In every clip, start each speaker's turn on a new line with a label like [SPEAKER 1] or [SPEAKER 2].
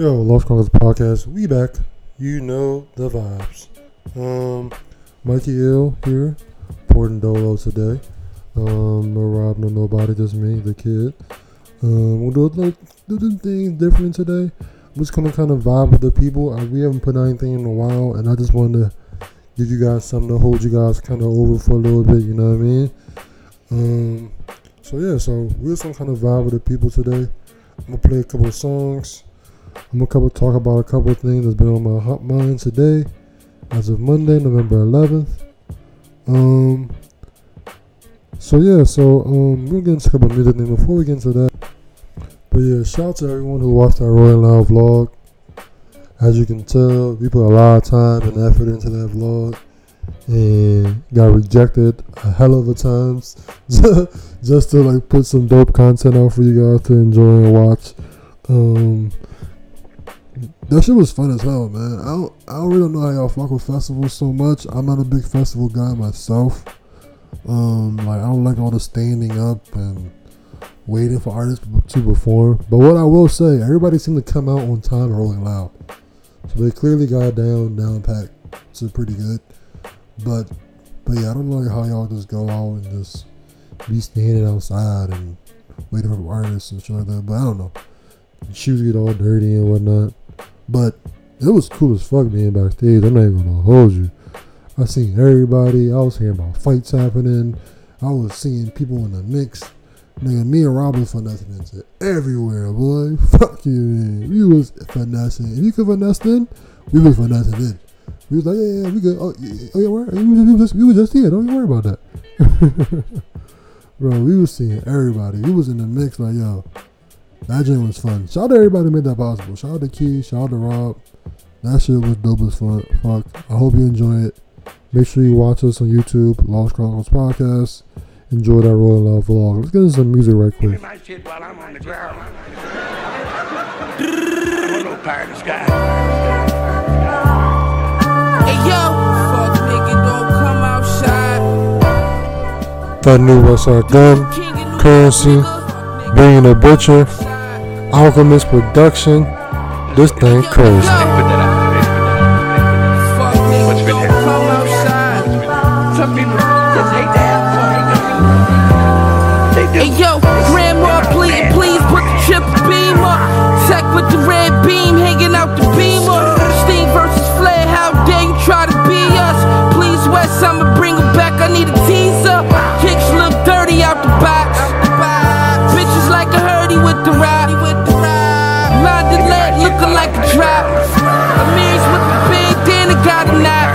[SPEAKER 1] Yo, Lost Chronicles podcast. We back. You know the vibes. Um, Mikey Ill here, Porting Dolo today. Um, no Rob, no nobody, just me, the kid. Um, we'll do like do things different today. I'm just gonna kind of vibe with the people. I, we haven't put anything in a while, and I just wanted to give you guys something to hold you guys kind of over for a little bit. You know what I mean? Um, so yeah, so we're just gonna kind of vibe with the people today. I'm gonna play a couple of songs. I'm gonna talk about a couple of things that's been on my hot mind today, as of Monday, November 11th. Um. So yeah, so um, we'll get into a couple of music things before we get into that. But yeah, shout out to everyone who watched that Rolling Loud vlog. As you can tell, we put a lot of time and effort into that vlog, and got rejected a hell of a times just to like put some dope content out for you guys to enjoy and watch. Um, that shit was fun as hell, man. I don't, I don't really know how y'all fuck with festivals so much. I'm not a big festival guy myself. Um, like I don't like all the standing up and waiting for artists to perform. But what I will say, everybody seemed to come out on time, rolling loud. So they clearly got down, down packed. So pretty good. But, but yeah, I don't know how y'all just go out and just be standing outside and waiting for artists and shit like that. But I don't know. Shoes get all dirty and whatnot. But it was cool as fuck being backstage. I'm not even gonna hold you. I seen everybody. I was hearing about fights happening. I was seeing people in the mix. Nigga, me and Robin finessing everywhere, boy. Fuck you, man. We was finessing. If you could finesse in, we was finessing in. We was like, yeah, yeah, we good. Oh, yeah, oh where? We just, we was just here. Don't you worry about that. Bro, we was seeing everybody. We was in the mix like, yo, that joint was fun. Shout out to everybody who made that possible. Shout out to Key. Shout out to Rob. That shit was dope as fun. Fuck. I hope you enjoy it. Make sure you watch us on YouTube, Lost Chronicles Podcast. Enjoy that Rolling Loud vlog. Let's get into some music right quick.
[SPEAKER 2] my shit while I'm on the ground. I'm a little pie in the sky.
[SPEAKER 3] Hey yo, fuck nigga, don't come outside.
[SPEAKER 1] That new Westside Gun,
[SPEAKER 3] King
[SPEAKER 1] Currency,
[SPEAKER 3] nigga.
[SPEAKER 1] Benny the Butcher. Alchemist Production. This thing crazy.
[SPEAKER 3] With the rap. Mind delay looking like a trap. Amir's with the big, then it got a knot.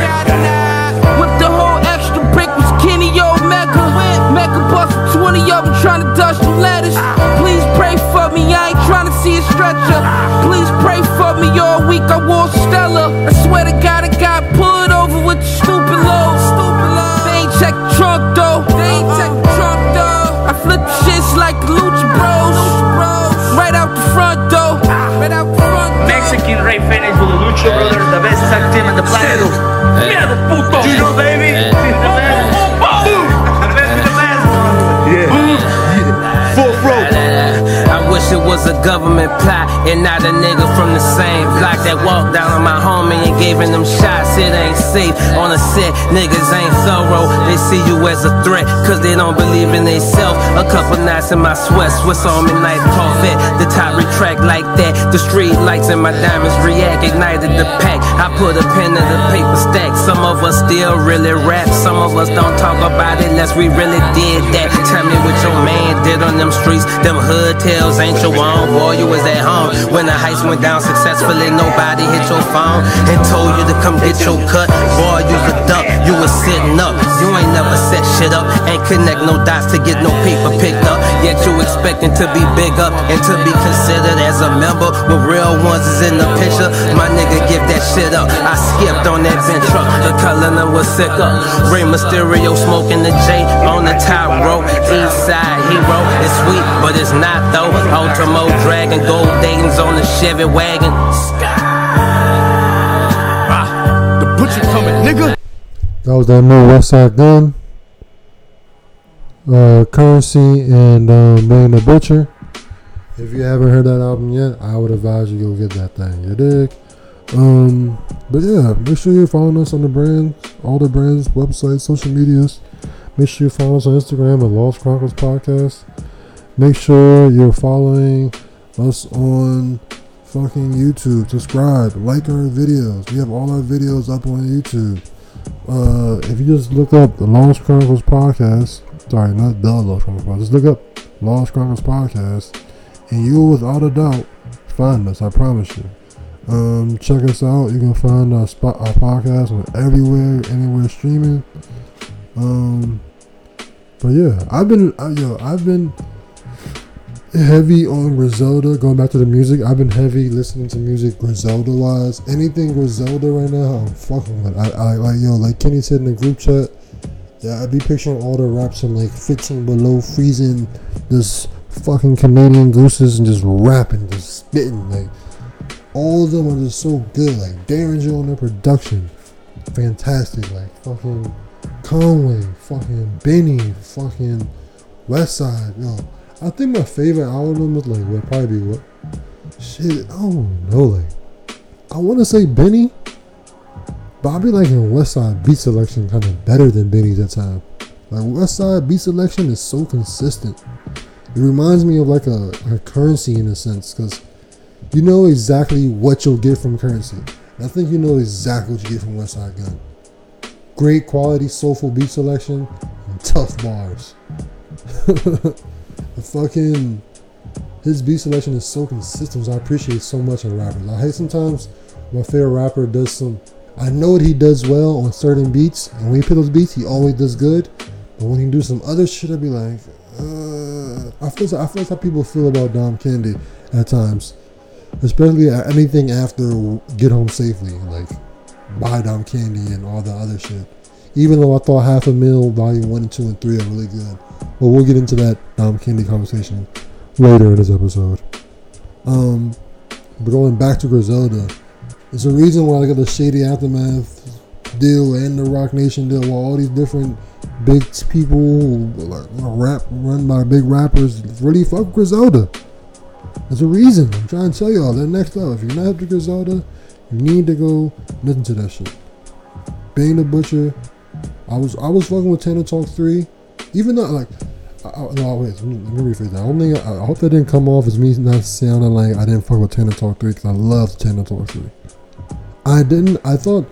[SPEAKER 3] With the whole extra brick was Kenny Omega. Mega bust 20 of them trying to the
[SPEAKER 4] best tag team in the planet. Eh. Mira the puto. Eh. You know, baby.
[SPEAKER 5] Eh. I wish it was a government plot and not a nigga from the same block that walked down on my homie and gave him them shots. It ain't safe on the set. Niggas ain't thorough. They see you as a threat cause they don't believe in themselves. A couple nights in my sweat, on midnight Corvette. The top retract like that. The street lights and my diamonds react. Ignited the pack. I put a pen in the paper stack. Some of us still really rap. Some of us don't talk about it unless we really did that. Tell me what your man did on them streets. Them hood tales ain't your you was at home. When the heist went down successfully, nobody hit your phone and told you to come get your cut. Boy, you a duck. You was sitting up. You ain't never set shit up. Ain't connect no dots to get no paper picked up. Yet you expecting to be big up and to be considered as a member when real ones is in the picture. My nigga, give that shit up. I skipped on that bench truck. The color was sick up. Rey Mysterio smoking the J on the top row. East side hero. It's sweet, but it's not though. Ultimo Dragon, gold Dayton's on the Chevy wagon.
[SPEAKER 4] Ah, the butcher coming, nigga.
[SPEAKER 1] That was that new Westside Gun, uh, Currency, and um, the Butcher. If you haven't heard that album yet, I would advise you go get that thing. You dig? Um, but yeah, make sure you're following us on the brand, all the brands, websites, social medias. Make sure you follow us on Instagram at Lost Chronicles Podcast. Make sure you're following us on fucking YouTube. Subscribe, like our videos. We have all our videos up on YouTube. Uh, if you just look up the Lost Chronicles Podcast, sorry, not the Lost Chronicles Podcast, just look up Lost Chronicles Podcast, and you without a doubt find us. I promise you. Um, check us out. You can find our spot, our podcast on everywhere, anywhere streaming. Um, but yeah, I've been, I, yo, I've been heavy on Griselda. Going back to the music, I've been heavy listening to music Griselda wise. Anything Griselda right now, I'm fucking with. I, I like yo, like Kenny said in the group chat. Yeah, I'd be picturing all the raps and like 15 below freezing, this fucking Canadian gooses and just rapping, just spitting like all of them are just so good. Like Daringer on their production, fantastic. Like fucking Conway, fucking Benny, fucking West Side. Yo, I think my favorite album was like would probably be what shit. I don't know. Like I want to say Benny, but I be liking West Side beat selection kind of better than Benny's at time. Like West Side beat selection is so consistent. It reminds me of like a, a currency in a sense because you know exactly what you'll get from currency. And I think you know exactly what you get from West Side Gun. Great quality, soulful beat selection, and tough bars. the fucking his beat selection is so consistent. I appreciate so much in rappers. I hate sometimes my favorite rapper does some. I know what he does well on certain beats, and when he put those beats, he always does good. But when he do some other shit, I'd be like, uh, I feel I feel like how people feel about Dom Kennedy at times especially anything after Get Home Safely, like Buy Dom Kennedy and all the other shit. Even though I thought Half a Mill, Volume 1 and 2 and 3 are really good. But we'll get into that Dom Kennedy conversation later in this episode. Um, but going back to Griselda, there's a reason why I got the Shady Aftermath deal and the Roc Nation deal, while all these different big people, like rap run by big rappers, really fuck Griselda. There's a reason. I'm trying to tell y'all that next up, If you're not after Griselda, you need to go listen to that shit. Benny the Butcher. I was I was fucking with Tana Talk 3. Even though like I, no, wait, let me, rephrase that. I, hope that didn't come off as me not sounding like I didn't fuck with Tana Talk 3 because I loved Tana Talk 3. I didn't, I thought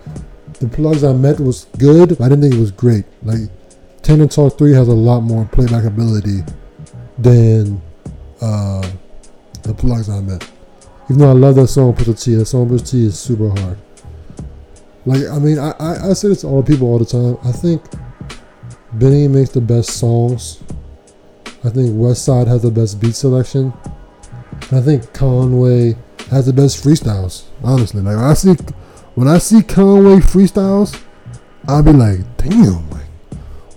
[SPEAKER 1] the plugs I met was good, but I didn't think it was great. Like, Tana Talk 3 has a lot more playback ability than uh, the plugs I met. Even though I love that song Pusha T, that song Pusha T is super hard. Like I mean, I, I, I say this to all people all the time. I think Benny makes the best songs. I think West Side has the best beat selection. I think Conway has the best freestyles. Honestly, like when I see when I see Conway freestyles, I'll be like, damn, like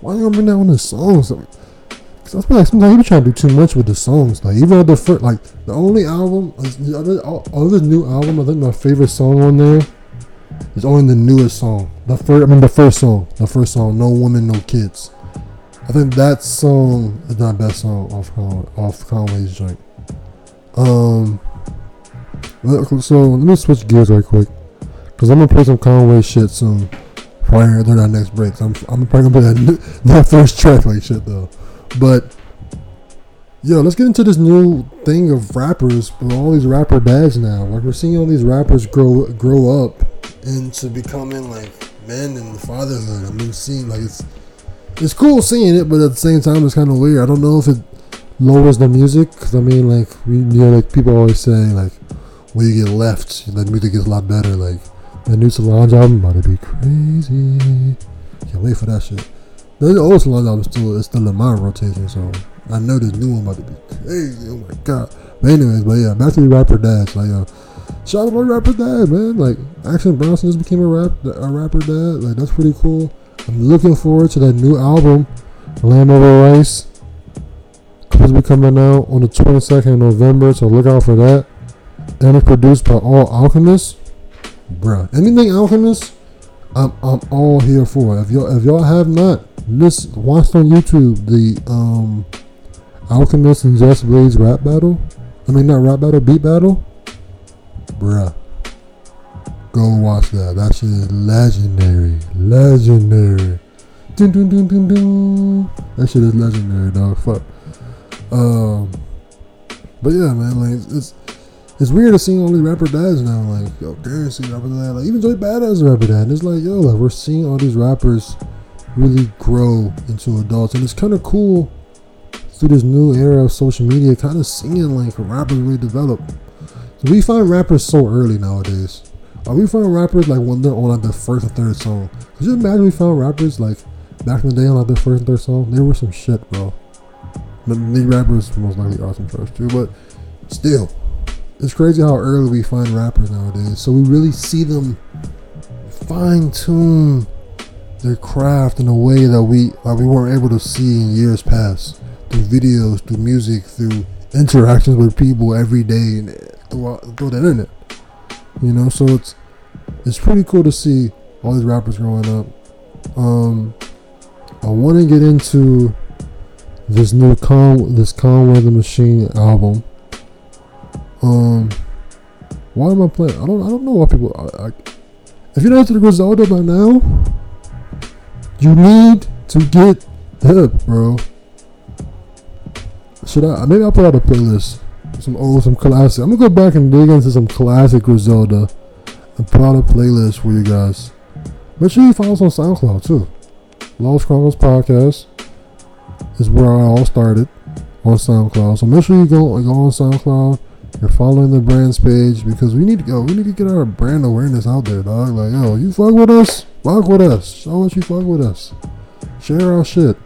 [SPEAKER 1] why you bring that on the songs? Cause I feel like sometimes you be trying to do too much with the songs. Like even on the first, like the only album, the other, all new album, I think my favorite song on there is only the newest song. The first, I mean the first song, the first song, No Woman, No Kids. I think that song is my best song off Con- off Conway's joint. Um, so let me switch gears right quick, cause I'm gonna play some Conway shit soon. Prior to our next break, so I'm I'm probably gonna play that, that first track like shit though. But yo, let's get into this new thing of rappers. All these rapper dads now. Like we're seeing all these rappers grow grow up into becoming like men the fatherhood. I mean, seeing like it's it's cool seeing it, but at the same time, it's kind of weird. I don't know if it lowers the music because I mean, like we you know, like people always say like when you get left, the music gets a lot better. Like the new Solange album about to be crazy. Can't wait for that shit. The old Solange album still is still in my rotation, so I know this new one about to be crazy. Oh my god. But anyways, but yeah, back to the rapper dads. Like yo, shout out my rapper dad, man. Like Action Bronson just became a rap a rapper dad. Like that's pretty cool. I'm looking forward to that new album, Lamb Over Rice. It's be coming out on the 22nd of November, so look out for that. And it's produced by All Alchemists. Bruh, anything Alchemist, I'm I'm all here for. If y'all if y'all have not listen watched on YouTube the um Alchemist and Just Blaze rap battle. I mean, not rap battle, beat battle. Bruh. Go watch that. That shit is legendary. Legendary. Dun, dun, dun, dun, dun. That shit is legendary, dog. Fuck. Um, but yeah, man, like it's it's weird to see all these rapper dads now. Like, yo, Darius see rapper dad. Like even Joey Badass rapper dad. And it's like, yo, like we're seeing all these rappers really grow into adults, and it's kind of cool through this new era of social media, kind of seeing like rappers really develop. So we find rappers so early nowadays. Are we find rappers like when they're on like their first or third song? Could you imagine we found rappers like back in the day on like their first and third song? They were some shit, bro. The these rappers most likely are some first too, but still, it's crazy how early we find rappers nowadays. So we really see them fine tune their craft in a way that we like we weren't able to see in years past through videos, through music, through interactions with people every day and throughout through the internet. You know, so it's it's pretty cool to see all these rappers growing up. Um, I want to get into this new Con this Conway the Machine album. Um, why am I playing? I don't I don't know why people. I, I, if you're not to the Griselda by now, you need to get hip, bro. Should I? Maybe I'll put out a playlist. Some old, some classic. I'm gonna go back and dig into some classic Griselda a playlist for you guys. Make sure you follow us on SoundCloud too. Lost Chronicles Podcast is where I all started on SoundCloud. So make sure you go go on SoundCloud. You're following the brands page because we need to go. We need to get our brand awareness out there, dog. Like, yo, you fuck with us, fuck with us. Show us you fuck with us. Share our shit.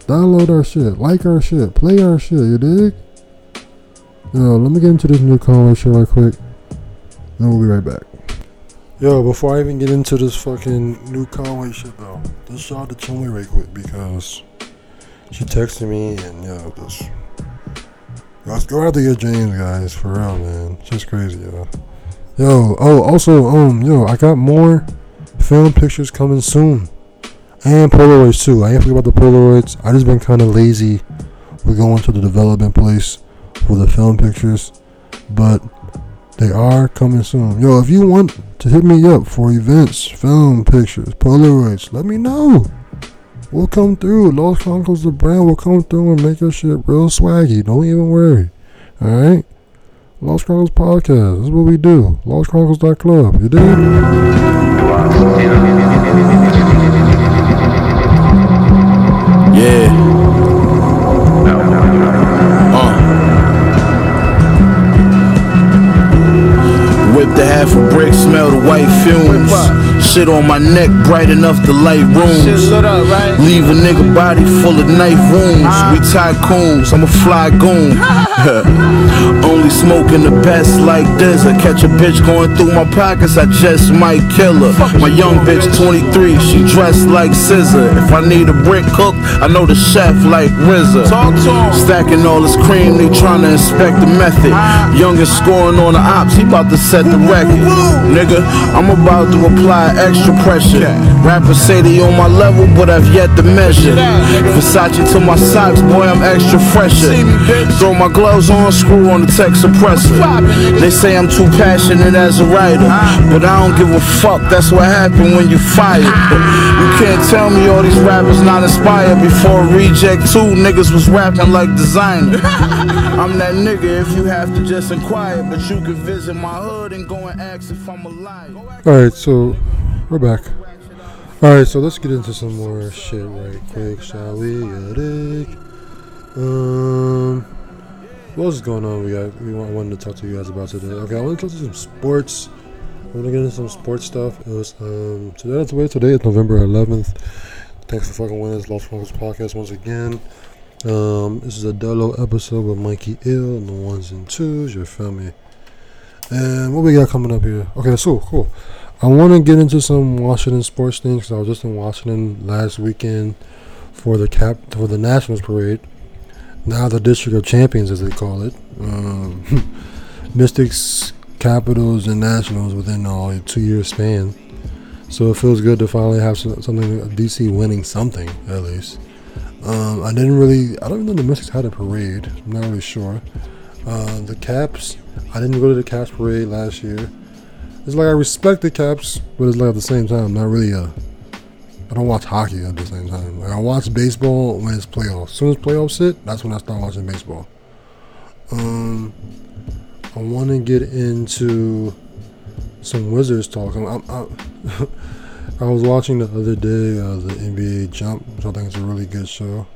[SPEAKER 1] Download our shit. Like our shit. Play our shit. You dig? Yo, let me get into this new Conway shit right quick. Then we'll be right back. Yo, before I even get into this fucking new Conway shit though, just shout out to Chumley right quick because she texted me and yo, just let's go out to get James guys for real, man. It's just crazy, yo. Yo, oh, also, um, yo, I got more film pictures coming soon, and Polaroids too. I ain't forget about the Polaroids. I just been kind of lazy. We're going to the development place for the film pictures, but they are coming soon. Yo, if you want to hit me up for events, film pictures, Polaroids, let me know. We'll come through. Lost Chronicles, the brand, will come through and make your shit real swaggy. Don't even worry. Alright? Lost Chronicles Podcast. This is what we do. LostChronicles.club. You dig?
[SPEAKER 2] The half a brick, smell the white fumes. Shit on my neck, bright enough to light rooms. Leave a nigga body full of knife wounds. We tycoons, I'm a fly goon. Only smoking the best like this. I catch a bitch going through my pockets, I just might kill her. My young bitch 23, she dressed like SZA. If I need a brick cooked, I know the chef like RZA. Stacking all this cream, they tryna inspect the method. Youngest scoring on the ops, he about to set the record. Nigga, I'm about to apply extra pressure. Rappers say they on my level, but I've yet to measure. Versace to my socks, boy, I'm extra fresher. Throw my gloves on, screw on the tech suppressor. They say I'm too passionate as a writer, but I don't give a fuck. That's what happened when you fired. You can't tell me all these rappers not inspired. Before Reject 2, niggas was rapping like designer. I'm that nigga if you have to just inquire, but you can visit my hood and go and ask if I'm alive.
[SPEAKER 1] Alright, so we're back. Alright, so let's get into some more shit right quick, shall we? Um, what else is going on? We got we want, wanted to talk to you guys about today. Okay, I want to talk to some sports. I want to get into some sports stuff. It was um today. That's way today is November 11th. Thanks for fucking winning this Lost Focus podcast once again. Um, this is a Dolo episode with Mikey Ill and the ones and twos. You feel me? And what we got coming up here? Okay, so cool. I want to get into some Washington sports things because I was just in Washington last weekend for the cap for the Nationals parade. Now the District of Champions, as they call it. Um, Mystics, Capitals, and Nationals within all a two-year span. So it feels good to finally have something DC winning something at least. Um, I didn't really. I don't even know the Mystics had a parade. I'm not really sure. Uh, the Caps, I didn't go to the Caps parade last year. It's like I respect the Caps, but it's like at the same time, not really a. I don't watch hockey at the same time. Like I watch baseball when it's playoffs. As soon as playoffs hit, that's when I start watching baseball. Um, I want to get into some Wizards talk. I'm, I'm, I'm I was watching the other day uh, the NBA Jump, which I think is a really good show,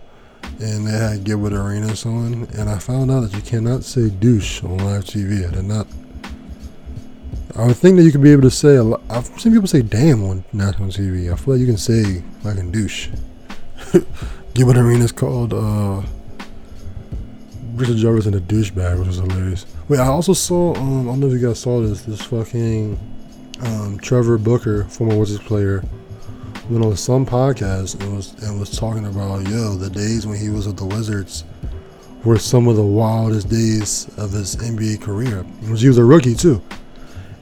[SPEAKER 1] and they had Gilbert Arenas on, and I found out that you cannot say douche on live TV. I did not. I would think that you could be able to say. A lot, I've seen people say "damn" on national TV. I feel like you can say fucking douche. Gilbert Arenas called uh, Richard Jefferson a douchebag, which was hilarious. Wait, I also saw. Um, I don't know if you guys saw this. This fucking um, Trevor Booker, former Wizards player, went on some podcast and was and was talking about yo the days when he was with the Wizards were some of the wildest days of his NBA career. He was a rookie too,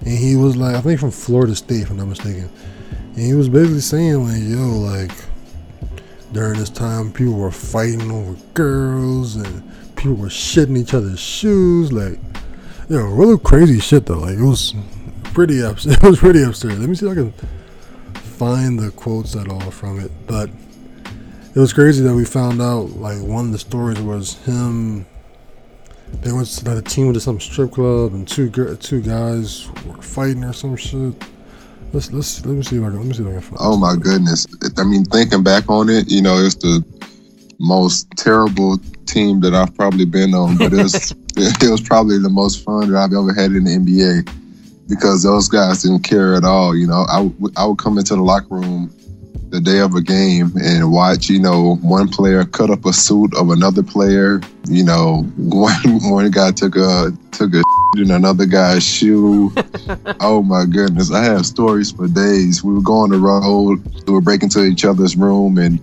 [SPEAKER 1] and he was like I think from Florida State, if I'm not mistaken. And he was basically saying like yo like during this time people were fighting over girls and people were shitting each other's shoes like yo really crazy shit though like it was pretty upset. It was pretty absurd. Let me see if I can find the quotes at all from it. But it was crazy that we found out like one of the stories was him. They went to like, a team to some strip club and two two guys were fighting or some shit. Let's let's let me see if I can let me see if I can find.
[SPEAKER 6] Oh my goodness! I mean, thinking back on it, you know, it's the most terrible team that I've probably been on, but it was it was probably the most fun that I've ever had in the NBA because those guys didn't care at all. You know, I, w- I would come into the locker room the day of a game and watch, you know, one player cut up a suit of another player. You know, one one guy took a took a in another guy's shoe. oh my goodness, I have stories for days. We would go on the road, we would break into each other's room and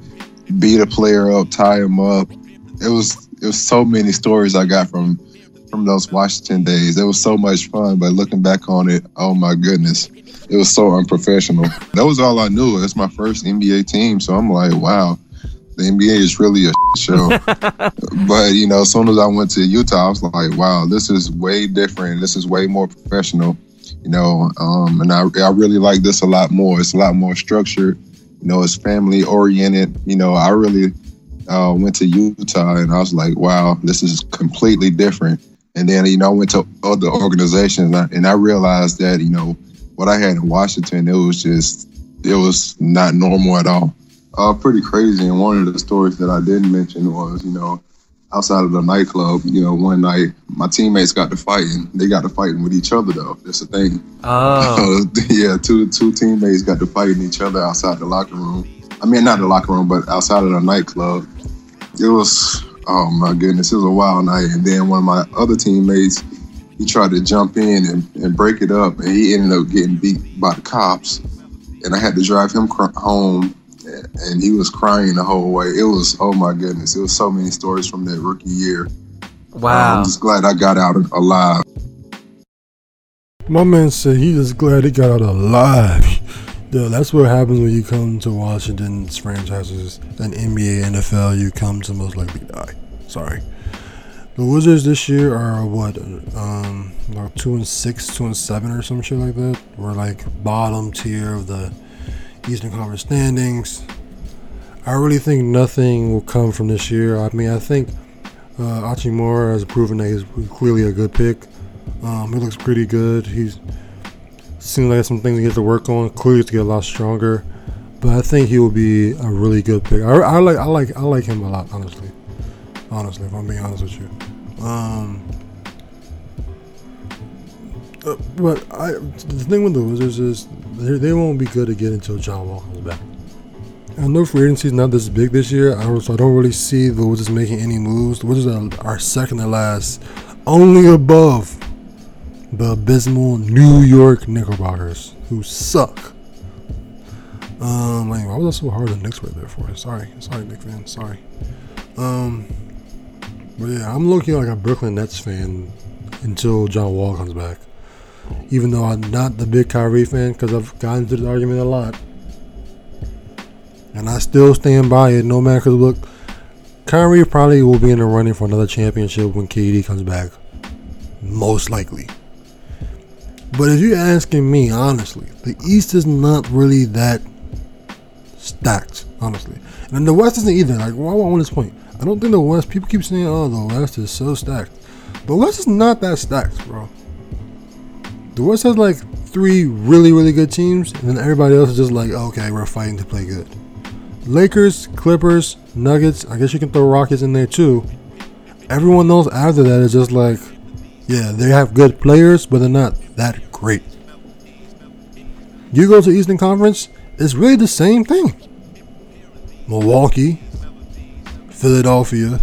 [SPEAKER 6] beat a player up, tie him up. It was it was so many stories I got from from those Washington days. It was so much fun, but looking back on it, oh my goodness, it was so unprofessional. That was all I knew. It's my first NBA team, so I'm like, wow, the NBA is really a show. but you know, as soon as I went to Utah, I was like, wow, this is way different. This is way more professional. You know, um, and I I really like this a lot more. It's a lot more structured. You know, it's family oriented. You know, I really uh, went to Utah and I was like, wow, this is completely different. And then, you know, I went to other organizations and I, and I realized that, you know, what I had in Washington, it was just, it was not normal at all. Uh, pretty crazy. And one of the stories that I didn't mention was, you know, outside of the nightclub, you know, one night my teammates got to fighting. They got to fighting with each other though. That's the thing.
[SPEAKER 7] Oh.
[SPEAKER 6] yeah, two two teammates got to fighting each other outside the locker room. I mean, not the locker room, but outside of the nightclub. It was oh my goodness, it was a wild night. And then one of my other teammates, he tried to jump in and, and break it up, and he ended up getting beat by the cops. And I had to drive him cr- home, and he was crying the whole way. It was oh my goodness, it was so many stories from that rookie year.
[SPEAKER 7] Wow.
[SPEAKER 6] I'm just glad I got out alive.
[SPEAKER 1] My man said he is glad he got out alive. Yeah, that's what happens when you come to Washington's franchises. An NBA, NFL, you come to most likely die. Sorry. The Wizards this year are what, um, like two and six, two and seven, or some shit like that. We're like bottom tier of the Eastern Conference standings. I really think nothing will come from this year. I mean, I think uh, Hachimura has proven that he's clearly a good pick. Um, he looks pretty good. He's seems like some things he has to work on. Clearly, to get a lot stronger. But I think he will be a really good pick. I, I like I like I like him a lot, honestly. Honestly, if I'm being honest with you. Um, uh, but I the thing with the Wizards is they, won't be good again until John Wall comes back. I know free agency is not this big this year, I so I don't really see the Wizards making any moves. The Wizards are, are second to last, only above the abysmal New York Knickerbockers, who suck. Um, wait, why was that so hard the Knicks right there for? Sorry, sorry, fan, sorry. Um, but yeah, I'm looking like a Brooklyn Nets fan until John Wall comes back. Even though I'm not the big Kyrie fan, because I've gotten into the argument a lot, and I still stand by it. No matter, because look, Kyrie probably will be in the running for another championship when KD comes back. most likely. But if you're asking me honestly, the East is not really that stacked, honestly. And the West isn't either. Like, why on this point? I don't think the West. People keep saying, "Oh, the West is so stacked." But the West is not that stacked, bro. The West has like three really, really good teams, and then everybody else is just like, okay, we're fighting to play good. Lakers, Clippers, Nuggets. I guess you can throw Rockets in there too. Everyone else after that is just like, yeah, they have good players, but they're not that great. You go to Eastern Conference, it's really the same thing. Milwaukee, Philadelphia.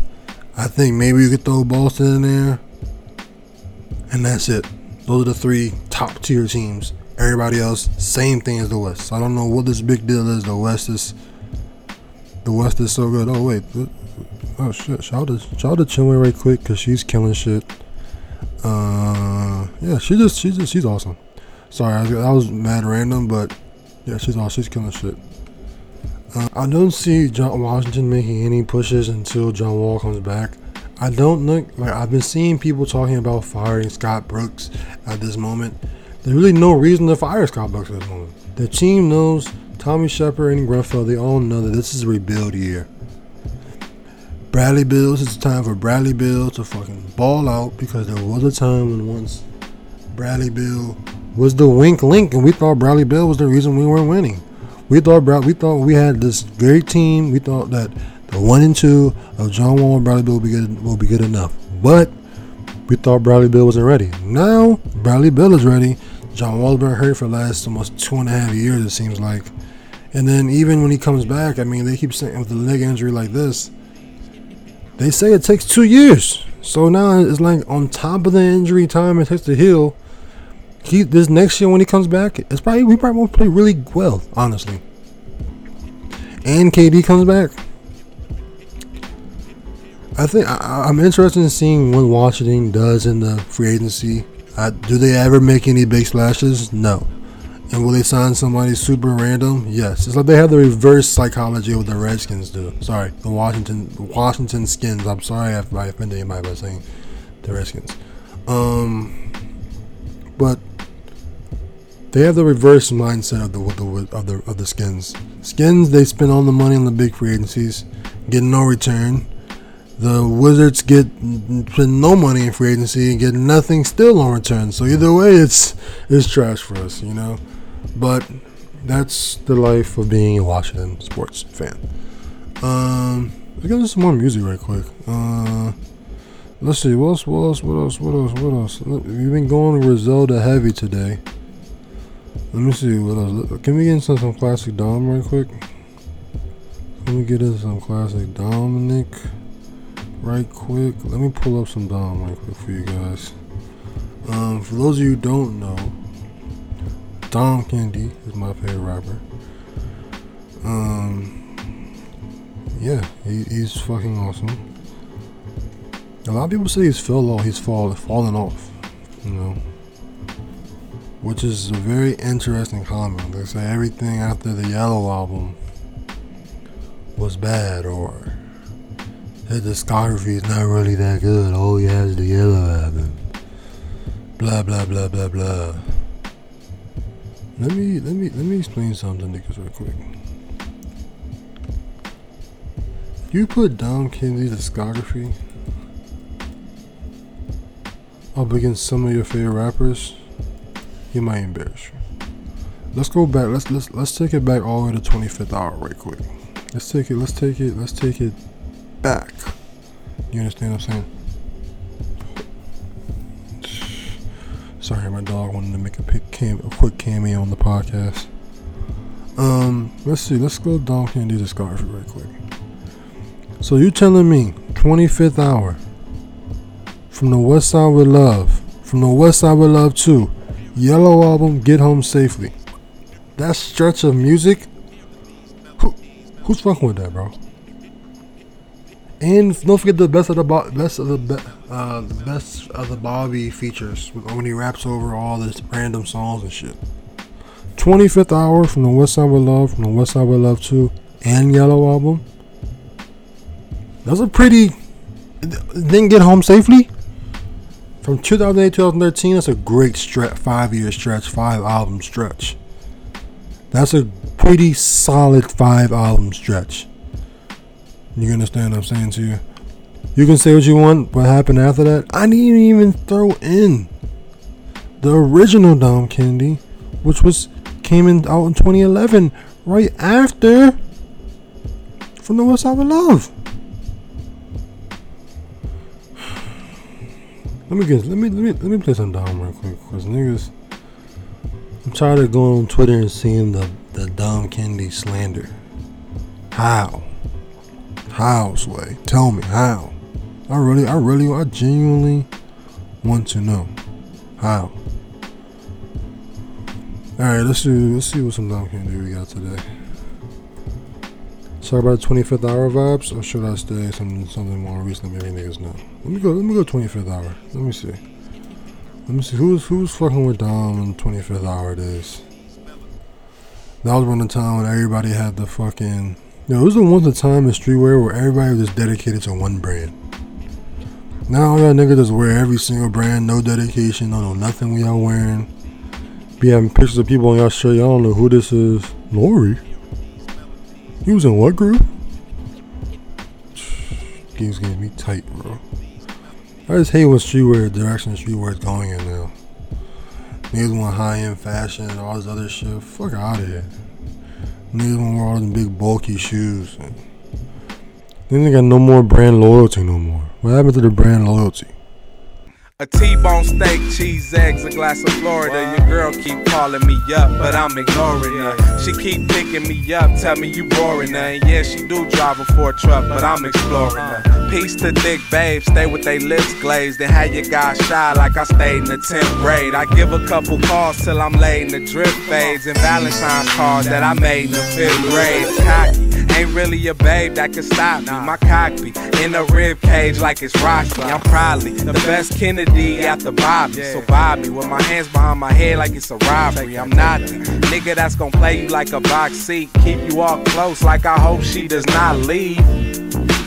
[SPEAKER 1] I think maybe you could throw Boston in there. And that's it. Those are the three top tier teams. Everybody else, same thing as the West. I don't know what this big deal is. The West is the West is so good. Oh wait. Oh shit. Shout out to shout out to Chinwe right quick because she's killing shit. Uh yeah, she just she's just she's awesome. Sorry, I was, that was mad random, but yeah, she's awesome. She's killing shit. Uh, I don't see John Washington making any pushes until John Wall comes back. I don't look like I've been seeing people talking about firing Scott Brooks at this moment. There's really no reason to fire Scott Brooks at this moment. The team knows Tommy Sheppard and Grunfeld, they all know that this is a rebuild year. Bradley Beals, it's time for Bradley Beal to fucking ball out because there was a time when once Bradley Beal was the wink link and we thought Bradley Beal was the reason we weren't winning. We thought we thought we had this great team. We thought that the one and two of John Wall and Bradley Beal will be good will be good enough. But we thought Bradley Beal wasn't ready. Now Bradley Beal is ready. John Wall's been hurt for the last almost two and a half years, it seems like. And then even when he comes back, I mean, they keep saying with the leg injury like this, they say it takes two years. So now it's like on top of the injury time it takes to heal. He this next year when he comes back, it's probably we probably won't play really well, honestly. And KD comes back. I think I, am interested in seeing what Washington does in the free agency. Do they ever make any big splashes? No. And will they sign somebody super random? Yes. It's like they have the reverse psychology of what the Redskins do. Sorry, the Washington Washington Skins. I'm sorry if I offended anybody by saying the Redskins. Um, but they have the reverse mindset of the, of the of the Skins. Skins they spend all the money on the big free agencies, get no return. The Wizards get spend no money in free agency and get nothing still on return. So either way, it's it's trash for us, you know. But that's the life of being a Washington sports fan. Um, let's get into some more music right quick. Uh, let's see what else, what else, what else, what else, what else. We've been going Griselda heavy today. Let me see what else. Can we get into some classic Dom right quick? Let me get into some classic Dominic right quick. Let me pull up some Dom right quick for you guys. Um, for those of you who don't know, Dom Kennedy is my favorite rapper. Um, yeah, he, he's fucking awesome. A lot of people say he's fell off. He's fall fallen off. You know, which is a very interesting comment. They say everything after the Yellow album was bad, or his discography is not really that good. All he has is the Yellow album. Blah blah blah blah blah. Let me let me let me explain something niggas, real quick. You put Dom Kennedy's discography up against some of your favorite rappers, he might embarrass you. Let's go back. Let's let's let's take it back all the way to 25th hour right quick. Let's take it. Let's take it. Let's take it back. You understand what I'm saying? Sorry, my dog wanted to make a, cam- a quick cameo on the podcast. Um, let's see. Let's go Donkey and do this discography right quick. So you telling me 25th hour from the West Side with Love, from the West Side with Love 2, Yellow album, Get Home Safely. That stretch of music. Who, who's fucking with that, bro? And don't forget the best of the bo- best of the be- uh, best of the Bobby features when he raps over all this random songs and shit. 25th hour from the West Side with Love, from the West Side with Love 2, and Yellow album. That's a pretty. Didn't get home safely. From 2008 to 2013, that's a great stretch, five year stretch, five album stretch. That's a pretty solid five album stretch. You understand what I'm saying to you? You can say what you want. What happened after that? I didn't even throw in the original Dom Kennedy, which was came in out in 2011, right after from the West Side of Love. Let me get let me let me let me play some Dom real quick, cause niggas. I'm tired of going on Twitter and seeing the the Dom Kennedy slander. How? How, Sway? Tell me how. I really, I really, I genuinely want to know how. All right, let's see. Let's see what some Dom Kennedy we got today. Sorry about the 25th hour vibes, or should I stay something something more recent? Maybe niggas know. Let me go. Let me go 25th hour. Let me see. Let me see who's who's fucking with Dom in 25th hour days. That was around the time when everybody had the fucking. Yo, it was the one the time in streetwear where everybody was just dedicated to one brand. Now all y'all niggas just wear every single brand, no dedication, don't know nothing we all wearing. Be having pictures of people on y'all shirt, y'all don't know who this is. Lori. He was in what group? Game's getting me tight, bro. I just hate when streetwear direction streetwear is going in now. Niggas want high end fashion and all this other shit. Fuck out of here. Niggas want wear all them big bulky shoes. Then they got no more brand loyalty no more. What happened to the brand loyalty?
[SPEAKER 8] A T-bone steak, cheese, eggs, a glass of Florida. Your girl keep calling me up, but I'm ignoring her. She keep picking me up, tell me you boring her. And yeah, she do drive a Ford truck, but I'm exploring her. Peace to thick babes, stay with they lips glazed. And have your guys shy like I stayed in the 10th grade. I give a couple calls till I'm laid in the drip fades. And Valentine's cards that I made in the 5th grade. Cocky. Ain't really a babe that can stop me. My cock be in a rib cage like it's Rocky. I'm probably the best Kennedy after Bobby. So Bobby, me with my hands behind my head like it's a robbery. I'm not the nigga that's gonna play you like a box seat. Keep you all close like I hope she does not leave.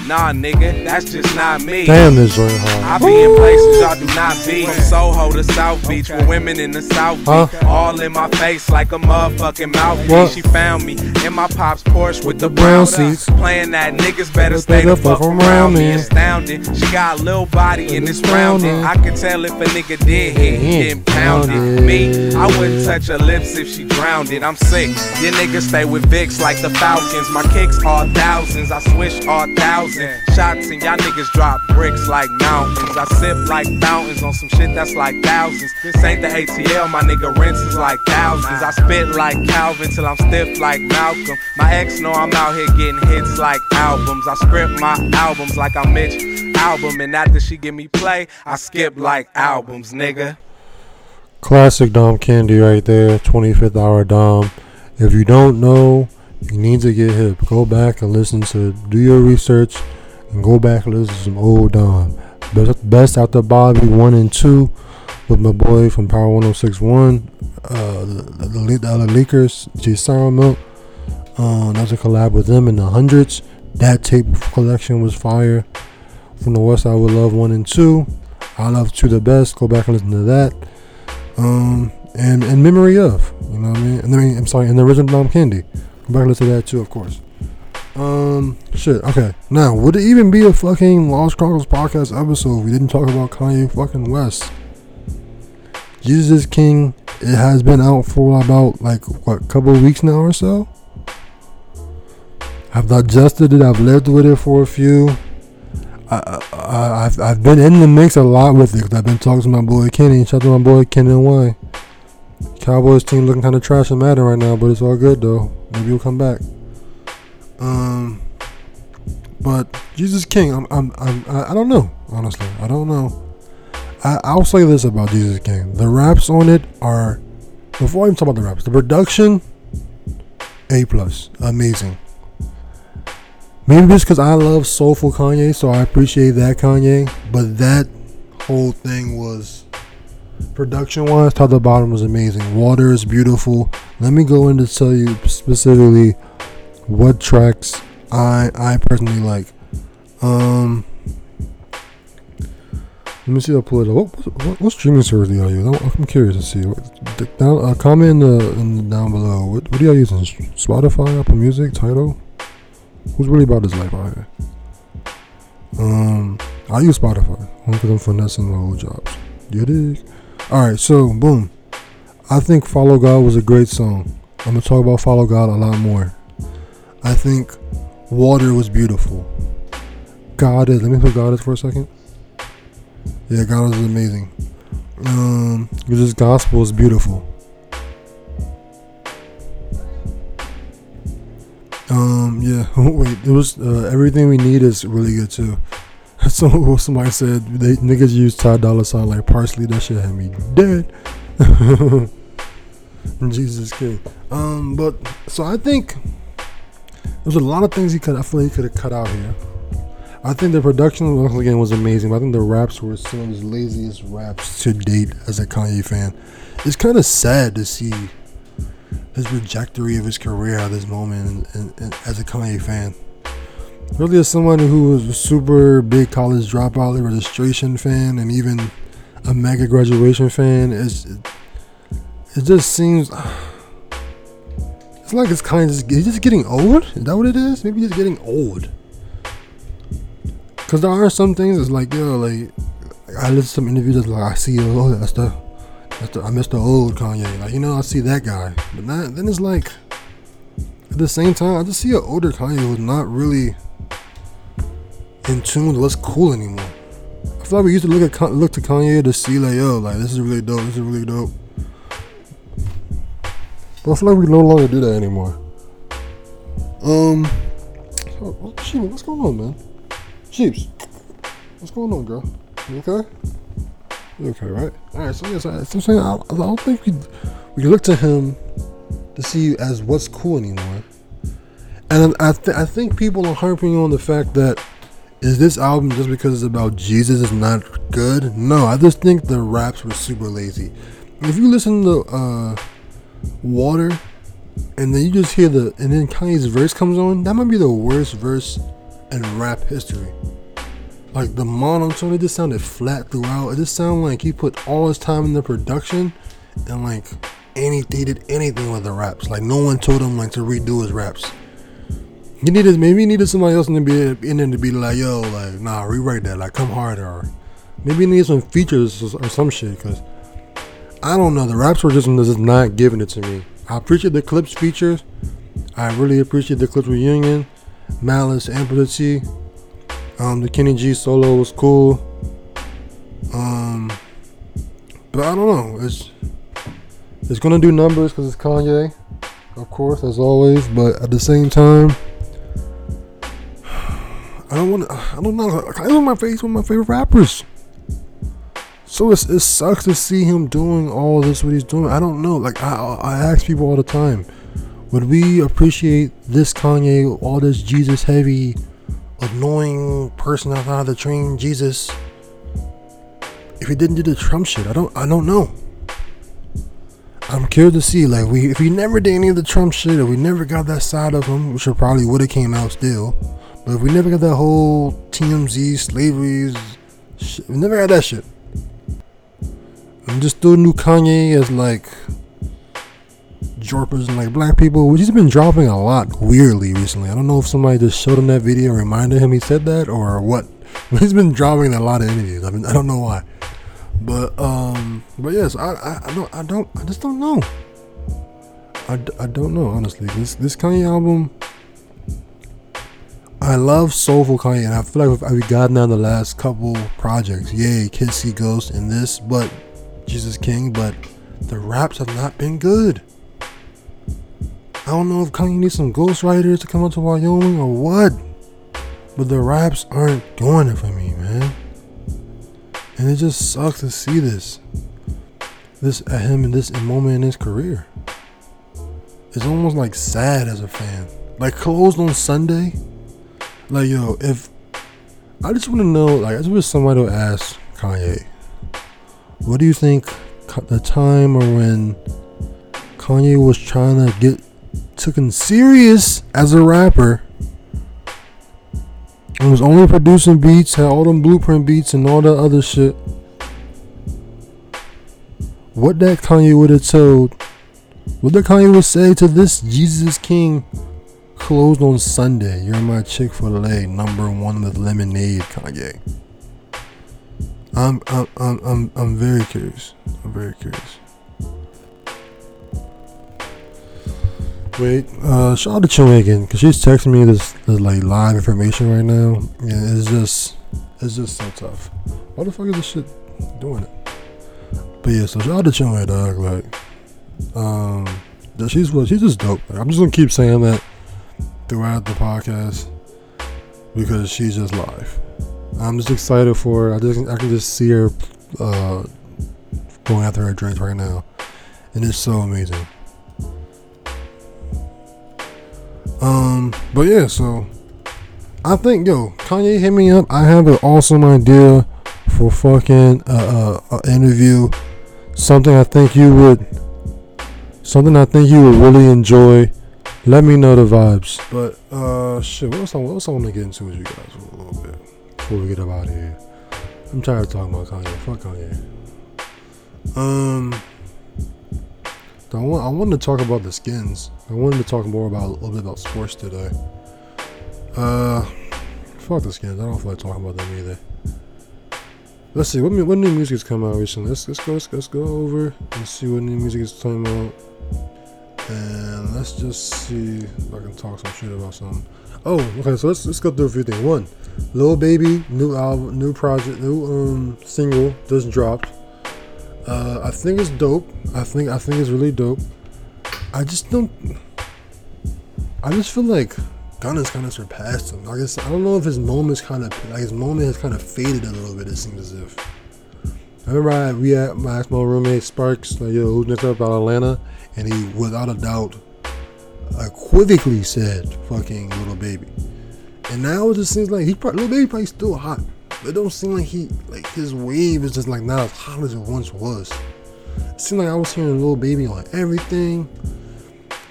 [SPEAKER 8] Nah, nigga, that's just not me.
[SPEAKER 1] Damn, this joint hard.
[SPEAKER 8] I be in places y'all do not be. From Soho to South Beach with women in the South
[SPEAKER 1] Huh?
[SPEAKER 8] Beach. All in my face like a motherfucking mouthpiece.
[SPEAKER 1] What?
[SPEAKER 8] She found me in my pop's Porsche with the
[SPEAKER 1] brown
[SPEAKER 8] brown
[SPEAKER 1] seats.
[SPEAKER 8] seats. Playing that niggas better
[SPEAKER 1] Better
[SPEAKER 8] stay the
[SPEAKER 1] fuck
[SPEAKER 8] fuck
[SPEAKER 1] from
[SPEAKER 8] around
[SPEAKER 1] around
[SPEAKER 8] me.
[SPEAKER 1] me.
[SPEAKER 8] Astounded. She got a little body and it's rounded.
[SPEAKER 1] rounded.
[SPEAKER 8] I can tell if a nigga did hit,
[SPEAKER 1] He
[SPEAKER 8] getting pounded.
[SPEAKER 1] pounded.
[SPEAKER 8] Me, I wouldn't touch her lips if she drowned it. I'm sick. Your niggas stay with Vicks like the Falcons. My kicks are thousands. I swish all thousand. Shots and y'all niggas drop bricks like mountains. I sip like fountains on some shit that's like thousands. This ain't the ATL, my nigga rents is like thousands. I spit like Calvin till I'm stiff like Malcolm. My ex know I'm out here getting hits like albums. I script my albums like I'm Mitch Albom. And after she give me play, I skip like albums, nigga.
[SPEAKER 1] Classic Dom Kennedy right there, 25th hour Dom. If you don't know, you need to get hip. Go back and listen to, do your research, and go back and listen to some old Dom. Best, best the Bobby 1 and 2 with my boy from Power 1061, uh, the, the, the, the other leakers, G Sour Milk. Um, that was a collab with them in the hundreds. That tape collection was fire. From the West I would Love 1 and 2. I Love 2 the best. Go back and listen to that um, and in memory of, you know what I mean? And I mean, I'm sorry, and the original Dom Kennedy. Listen to that too, of course. Um, shit. Okay, now would it even be a fucking Lost Chronicles podcast episode if we didn't talk about Kanye fucking West? Jesus King. It has been out for about like what, a couple weeks now or so. I've digested it. I've lived with it for a few. I, I, I've, I've been in the mix a lot with it. Cause I've been talking to my boy Kenny. Shout out to my boy Kenny and. Cowboys team looking kind of trash and Madden right now, but it's all good though. Maybe he'll come back. Um, but Jesus King, I'm, I'm, I'm I don't know. Honestly, I don't know. I, I'll say this about Jesus King: the raps on it are. Before I even talk about the raps, the production, A plus, amazing. Maybe just because I love soulful Kanye, so I appreciate that Kanye. But that whole thing was production wise, top to bottom was amazing. Water is beautiful. Let me go in to tell you specifically what tracks I I personally like. Um, Let me see. I'll pull it up. What, what, what streaming service do y'all use? I'm, curious to see. Down, uh, comment in the, in the down below. What, what do y'all using? Spotify, Apple Music, Tidal? Who's really about this life out here? Um, I use Spotify only because I'm finessing my old jobs. You dig? All right. So boom. I think "Follow God" was a great song. I'm gonna talk about "Follow God" a lot more. I think "Water" was beautiful. God is. Let me put God is for a second. Yeah, God is amazing. Um, because His gospel is beautiful. Um, yeah. Wait, it was uh, everything we need is really good too. So somebody said they niggas use Ty Dolla Sign like parsley. That shit had me dead. Jesus King. Um, but so I think there's a lot of things he could. I feel he could have cut out here. I think the production once again was amazing. But I think the raps were some of his laziest raps to date as a Kanye fan. It's kind of sad to see his trajectory of his career at this moment and, and, and as a Kanye fan. Really, as someone who was a super big college dropout registration fan and even a mega graduation fan, it's, it, just seems. It's like it's kind of just, he's just getting old. Is that what it is? Maybe just getting old. Cause there are some things that's like yo, like I listen to some interviews that's like I see oh that's the that's the I miss the old Kanye. Like you know I see that guy, but not, then it's like at the same time I just see an older Kanye who's not really in tune with what's cool anymore. I feel like we used to look at look to Kanye to see like yo like this is really dope. This is really dope. But I feel like we no longer do that anymore. Um, what's going on, man? Sheeps, what's going on, girl? You okay? You okay, right? All right. So yes, I, so I'm saying I, I don't think we we look to him to see as what's cool anymore. And I th- I think people are harping on the fact that is this album just because it's about Jesus is not good? No, I just think the raps were super lazy. If you listen to uh, Water, and then you just hear the, and then Kanye's verse comes on, that might be the worst verse in rap history. Like the monotone, it just sounded flat throughout. It just sounded like he put all his time in the production, and like, he did anything with the raps. Like no one told him like to redo his raps. He needed maybe he needed somebody else to be in there to be like, yo, like, nah, rewrite that, like, come harder, maybe he some features or some shit, cause I don't know. The raps were just just not giving it to me. I appreciate the Clipse features. I really appreciate the Clipse reunion, Malice, Amplitude. Um, the Kenny G solo was cool. Um, but I don't know. It's it's gonna do numbers because it's Kanye, of course, as always. But at the same time. I don't want. I don't know. I Kanye's my face of my favorite rappers. So it's, it sucks to see him doing all this. What he's doing. I don't know. Like I, I ask people all the time, would we appreciate this Kanye, all this Jesus heavy, annoying person outside the train, Jesus, if he didn't do the Trump shit? I don't. I don't know. I'm curious to see, like, we if we never did any of the Trump shit, if we never got that side of him, which probably would have came out still. But if we never got that whole TMZ slavery, shit, we never got that shit. Just still new Kanye as like jorpers and like black people, which he's been dropping a lot weirdly recently. I don't know if somebody just showed him that video reminded him he said that or what. He's been dropping a lot of interviews. I mean, I don't know why. But um, but yes, I I, I don't I don't I just don't know. I, I don't know honestly. This this Kanye album I love soulful Kanye, and I feel like we've gotten down the last couple projects. Yay, Kids Ghost and this, but Jesus King, but the raps have not been good. I don't know if Kanye needs some ghostwriters to come up to Wyoming or what, but the raps aren't doing it for me, man. And it just sucks to see this, this at him in this moment in his career. It's almost like sad as a fan. Like closed on Sunday like yo, if I just want to know, like I just wish somebody would ask Kanye, what do you think the time or when Kanye was trying to get taken serious as a rapper and was only producing beats, had all them blueprint beats and all that other shit. what that Kanye would have told, what that Kanye would say to this Jesus King closed on Sunday. You're my Chick Fil A number one with lemonade, Kanye. I'm I'm I'm I'm, I'm very curious. I'm very curious. Wait, uh, shout out to Chile again because she's texting me this, this like live information right now, and it's just it's just so tough. Why the fuck is this shit doing it? But yeah, so shout out to Chile, dog. Like, um, she's she's just dope. Like, I'm just gonna keep saying that throughout the podcast because she's just live. I'm just excited for. I just I can just see her uh, going after her dreams right now, and it's so amazing. Um, but yeah, so I think yo Kanye hit me up. I have an awesome idea for fucking uh, uh, uh interview. Something I think you would, something I think you would really enjoy. Let me know the vibes. But uh, shit, what else? I, what else I want to get into with you guys a little bit before we get up out of here. I'm tired of talking about Kanye. Fuck Kanye. Um, I want I wanted to talk about the skins. I wanted to talk more about a little bit about sports today. Uh, fuck the skins. I don't feel like talking about them either. Let's see what what new music has come out recently. Let's let's go let's, let's go over and see what new music is coming out. And let's just see if I can talk some shit about something. Oh, okay. So let's let's go through a few things. One, Lil Baby, new album, new project, new um single just dropped. Uh, I think it's dope. I think I think it's really dope. I just don't. I just feel like Gunna's kind of surpassed him. I guess I don't know if his moment's kind of like his moment has kind of faded a little bit. It seems as if. I remember I we had my ex roommate Sparks, like yo, who's next up about Atlanta, and he without a doubt equivocally said "fucking Lil Baby," and now it just seems like he probably Lil Baby probably still hot, but it don't seem like he like his wave is just like not as hot as it once was. It seemed like I was hearing Lil Baby on everything.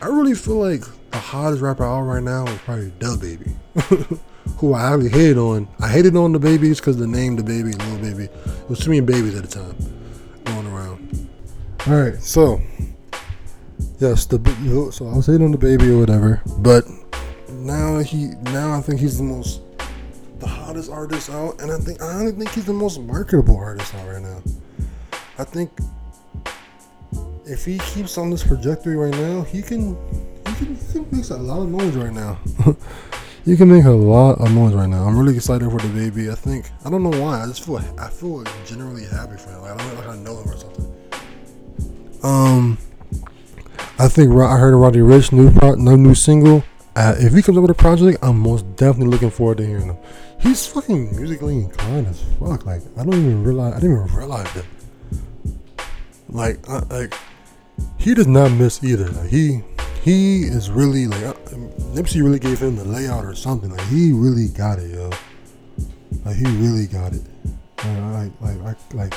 [SPEAKER 1] I really feel like the hottest rapper out right now is probably DaBaby, who I highly hated on. I hated on the babies because the name the baby, Lil Baby. It was too many babies at the time going around. All right, so yes, the so I was hating on DaBaby or whatever, but now he now I think he's the most the hottest artist out, and I think I don't think he's the most marketable artist out right now. I think if he keeps on this trajectory right now, he can he can, he can make a lot of noise right now. you can make a lot of noise right now. I'm really excited for DaBaby. I think I don't know why. I just feel I feel generally happy for him. Like, I don't know like I know him or something. Um, I think I heard Roddy Ricch new pro, no new single. Uh, if he comes up with a project, I'm most definitely looking forward to hearing him. He's fucking musically inclined as fuck. Like I don't even realize. I didn't even realize that. Like, I, like he does not miss either. Like he he is really like uh, Nipsey really gave him the layout or something. Like he really got it, yo. Like he really got it. Like like like, like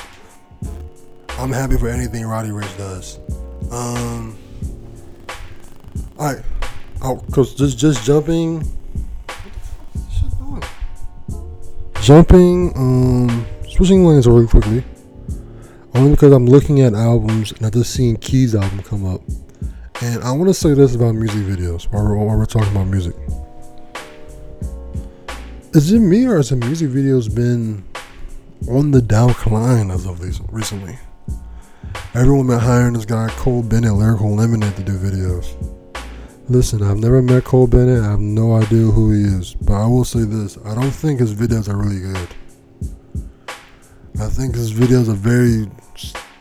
[SPEAKER 1] I'm happy for anything Roddy Ricch does. Um. Right. Oh, cause just just jumping. Jumping, um, switching lanes really quickly. Only because I'm looking at albums and I just seen Keys album come up. And I want to say this about music videos while we're, while we're talking about music. Is it me or has the music videos been on the decline as of recently? Everyone been hiring this guy Cole Bennett, Lyrical Lemonade, to do videos. Listen, I've never met Cole Bennett. I have no idea who he is. But I will say this I don't think his videos are really good. I think his videos are very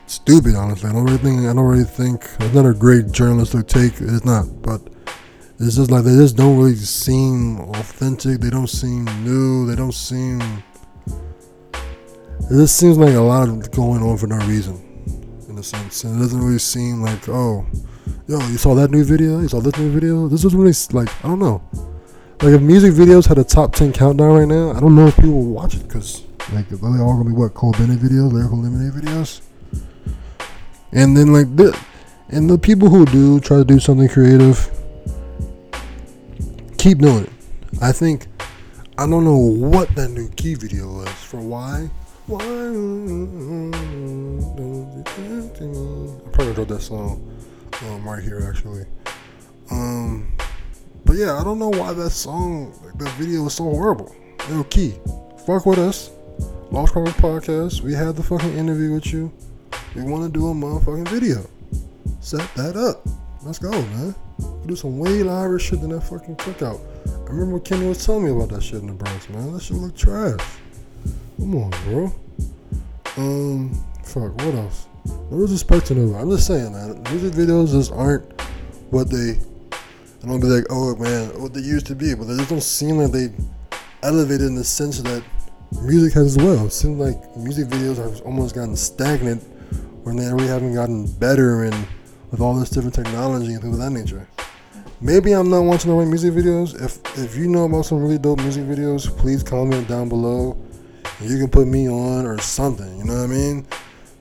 [SPEAKER 1] stupid. Honestly, I don't really think. I don't really think it's not a great journalistic take. It's not, but it's just like they just don't really seem authentic. They don't seem new. They don't seem. It just seems like a lot of going on for no reason, in a sense, and it doesn't really seem like oh, yo, you saw that new video? You saw this new video? This is really like I don't know. Like if music videos had a top ten countdown right now, I don't know if people would watch it because like they all gonna be what Cole Bennett videos, lyrical lemonade videos. And then like the and the people who do try to do something creative keep doing it. I think I don't know what that new key video was for why. Why I'm probably gonna drop that song um, right here actually. Um, but yeah, I don't know why that song, that video was so horrible. Yo, Key, fuck with us. Lost Chronicles podcast. We had the fucking interview with you. We want to do a motherfucking video. Set that up. Let's go, man. We do some way louder shit than that fucking cookout. I remember Kenny was telling me about that shit in the Bronx, man. That shit look trash. Come on, bro. Um, fuck, what else? What was expecting of it? I'm just saying, man. Music videos just aren't what they. I don't be like, oh man, what they used to be, but they just don't seem like they elevated in the sense that music has as well. It seems like music videos have almost gotten stagnant when they really haven't gotten better and with all this different technology and things of that nature. Maybe I'm not watching the right music videos. If if you know about some really dope music videos, please comment down below. You can put me on or something. You know what I mean?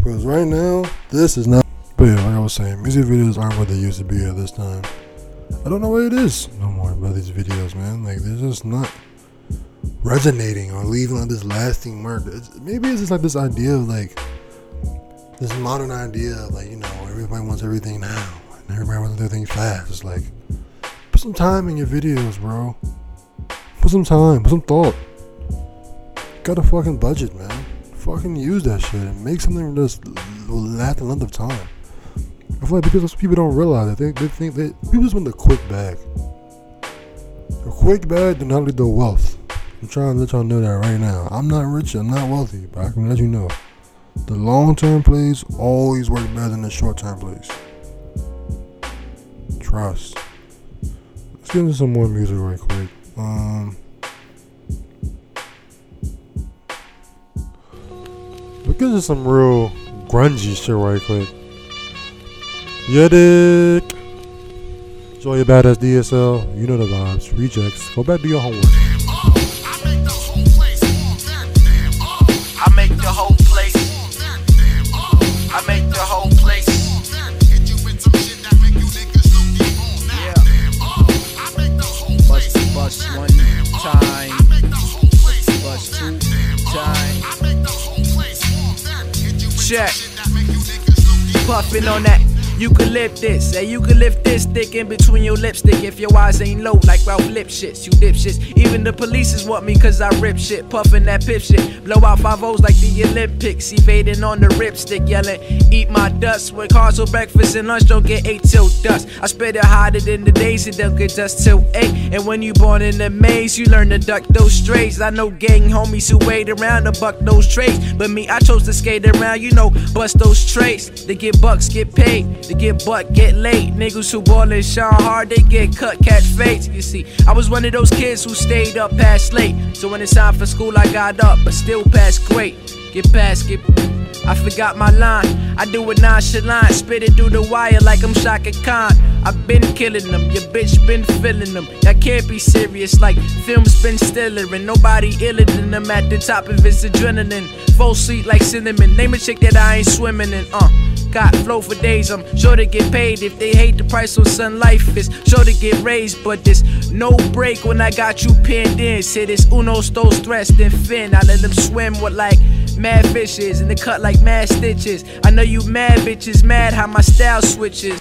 [SPEAKER 1] Because right now, this is not. But yeah, like I was saying, music videos aren't what they used to be at this time. I don't know what it is no more about these videos, man. Like they're just not resonating or leaving like this lasting mark. It's, maybe it's just like this idea of like this modern idea of like you know everybody wants everything now and everybody wants everything fast. It's like put some time in your videos, bro. Put some time, put some thought. Got a fucking budget, man. Fucking use that shit and make something that's will last a length of time. I feel like because people don't realize that they, they think that people just want the quick bag. The quick bag do not lead to wealth. I'm trying to let y'all know that right now. I'm not rich, I'm not wealthy, but I can let you know. The long term plays always work better than the short term plays. Trust. Let's get into some more music right quick. Um, let's some real grungy shit right quick. Yeah, dick. Enjoy your badass DSL. You know the vibes. Rejects. Go back do your homework.
[SPEAKER 9] On that eucalyptus. Hey, you can lift this stick in between your lipstick if your eyes ain't low like Ralph Lipschitz. You dipshits. Even the police want me cause I rip shit. Puffin' that pip shit. Blow out five O's like the Olympics. Evading on the ripstick. Yelling, eat my dust. With cars for breakfast and lunch don't get ate till dust. I spit it hotter than the days it don't get dust till eight. And when you born in the maze, you learn to duck those strays. I know gang homies who wait around to buck those trays. But me, I chose to skate around, you know, bust those trays. They get bucks, get paid. They get butt, get late. Niggas who ballin' shine hard, they get cut, catch fades. You see, I was one of those kids who stayed up past late. So when it's time for school, I got up, but still passed great. Get past, get. I forgot my line. I do it nonchalant, spit it through the wire like I'm Chaka Khan. I've been killing them, your bitch been feeling them. That can't be serious, like film's been stiller and nobody iller than them at the top of his adrenaline. Full sweet like cinnamon. Name a chick that I ain't swimming in. Uh, got flow for days. I'm sure to get paid if they hate the price on Sun Life is sure to get raised. But there's no break when I got you pinned in. Say this uno stole stress, then fin. I let them swim with like mad fishes and they cut like mad stitches. I know you mad bitches, mad how my style switches.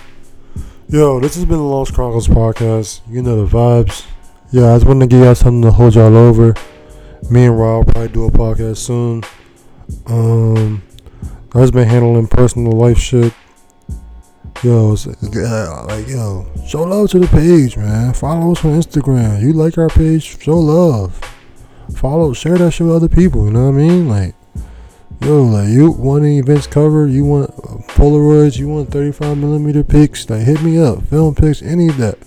[SPEAKER 1] Yo, this has been the Lost Chronicles podcast. You know the vibes. Yeah, I just wanted to give y'all something to hold y'all over. Me and Rob probably do a podcast soon. Um, I just been handling personal life shit. Yo, like yo, show love to the page, man. Follow us on Instagram. You like our page? Show love. Follow, share that shit with other people. You know what I mean? Like, yo, like you want any events covered? You want Polaroids? You want 35 millimeter pics? Like, hit me up. Film pics, any of that.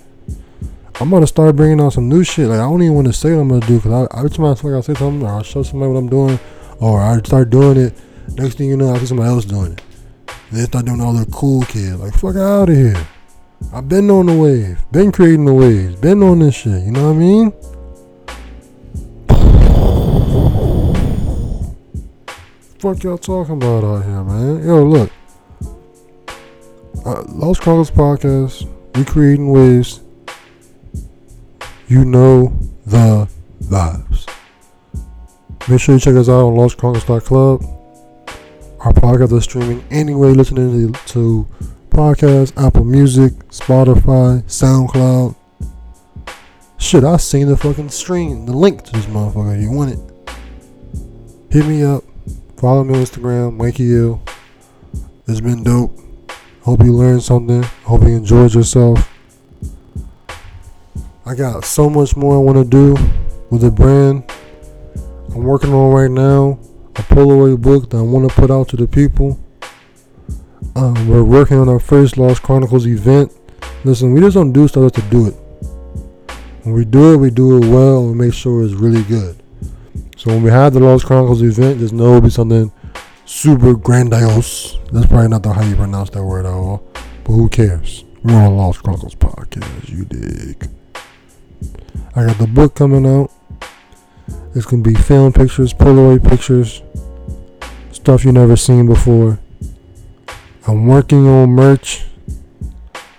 [SPEAKER 1] I'm gonna start bringing on some new shit. Like, I don't even want to say what I'm gonna do because I, every time I feel like I say something, or I'll show somebody what I'm doing, or I start doing it. Next thing you know, I see somebody else doing it. They start doing all the cool kids. Like, fuck out of here. I've been on the wave, been creating the waves, been on this shit. You know what I mean? Fuck y'all talking about out here, man? Yo, look. Uh, Lost Chronicles podcast. We creating waves. You know the vibes. Make sure you check us out on lostchronicles.club. Our podcast is streaming anyway, listening to, to podcasts, Apple Music, Spotify, SoundCloud. Shit, I seen the fucking stream, the link to this motherfucker. You want it? Hit me up. Follow me on Instagram, Ill. It's been dope. Hope you learned something. Hope you enjoyed yourself. I got so much more I want to do with the brand. I'm working on right now a Polaroid book that I want to put out to the people. Um, we're working on our first Lost Chronicles event. Listen, we just don't do stuff to do it. When we do it, we do it well and make sure it's really good. So when we have the Lost Chronicles event, just know it'll be something super grandiose. That's probably not the how you pronounce that word at all. But who cares? We're on Lost Chronicles podcast. You dig? I got the book coming out. It's gonna be film pictures, Polaroid pictures, stuff you never seen before. I'm working on merch.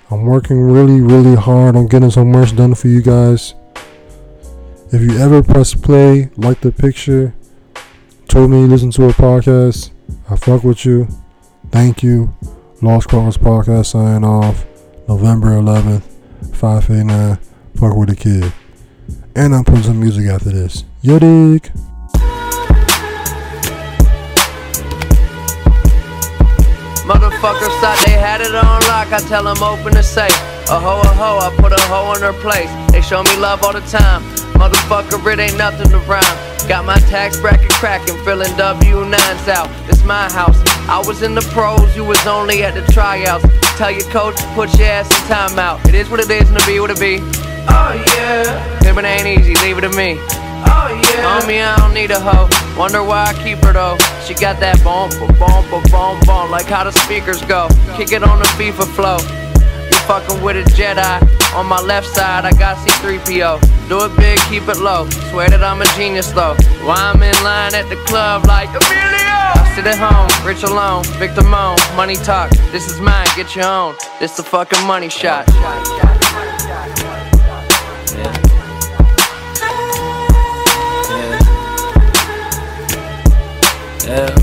[SPEAKER 1] I'm working really, really hard on getting some merch done for you guys. If you ever press play, like the picture, told me you listen to a podcast, I fuck with you. Thank you. Lost Chronicles Podcast signing off. November 11th, 589. Fuck with the kid. And I'm putting some music after this. Yo dig.
[SPEAKER 10] Motherfuckers thought they had it on lock. I tell them open the safe. A hoe, a hoe, I put a hoe in her place. They show me love all the time. Motherfucker, it ain't nothing to rhyme. Got my tax bracket cracking, filling W9s out. It's my house. I was in the pros, you was only at the tryouts. Tell your coach to put your ass in timeout. It is what it is, and it be what it be. Oh yeah. It ain't easy, leave it to me. Oh yeah. Homie, I don't need a hoe. Wonder why I keep her though. She got that bomb, bomb, bomb, bomb. Like how the speakers go. Kick it on the FIFA flow. Fucking with a Jedi. On my left side, I got C3PO. Do it big, keep it low. Swear that I'm a genius though. Why I'm in line at the club like Emilio. I sit at home, rich alone, victim moan, money talk. This is mine, get your own. This the fucking money shot. Yeah.
[SPEAKER 5] Yeah.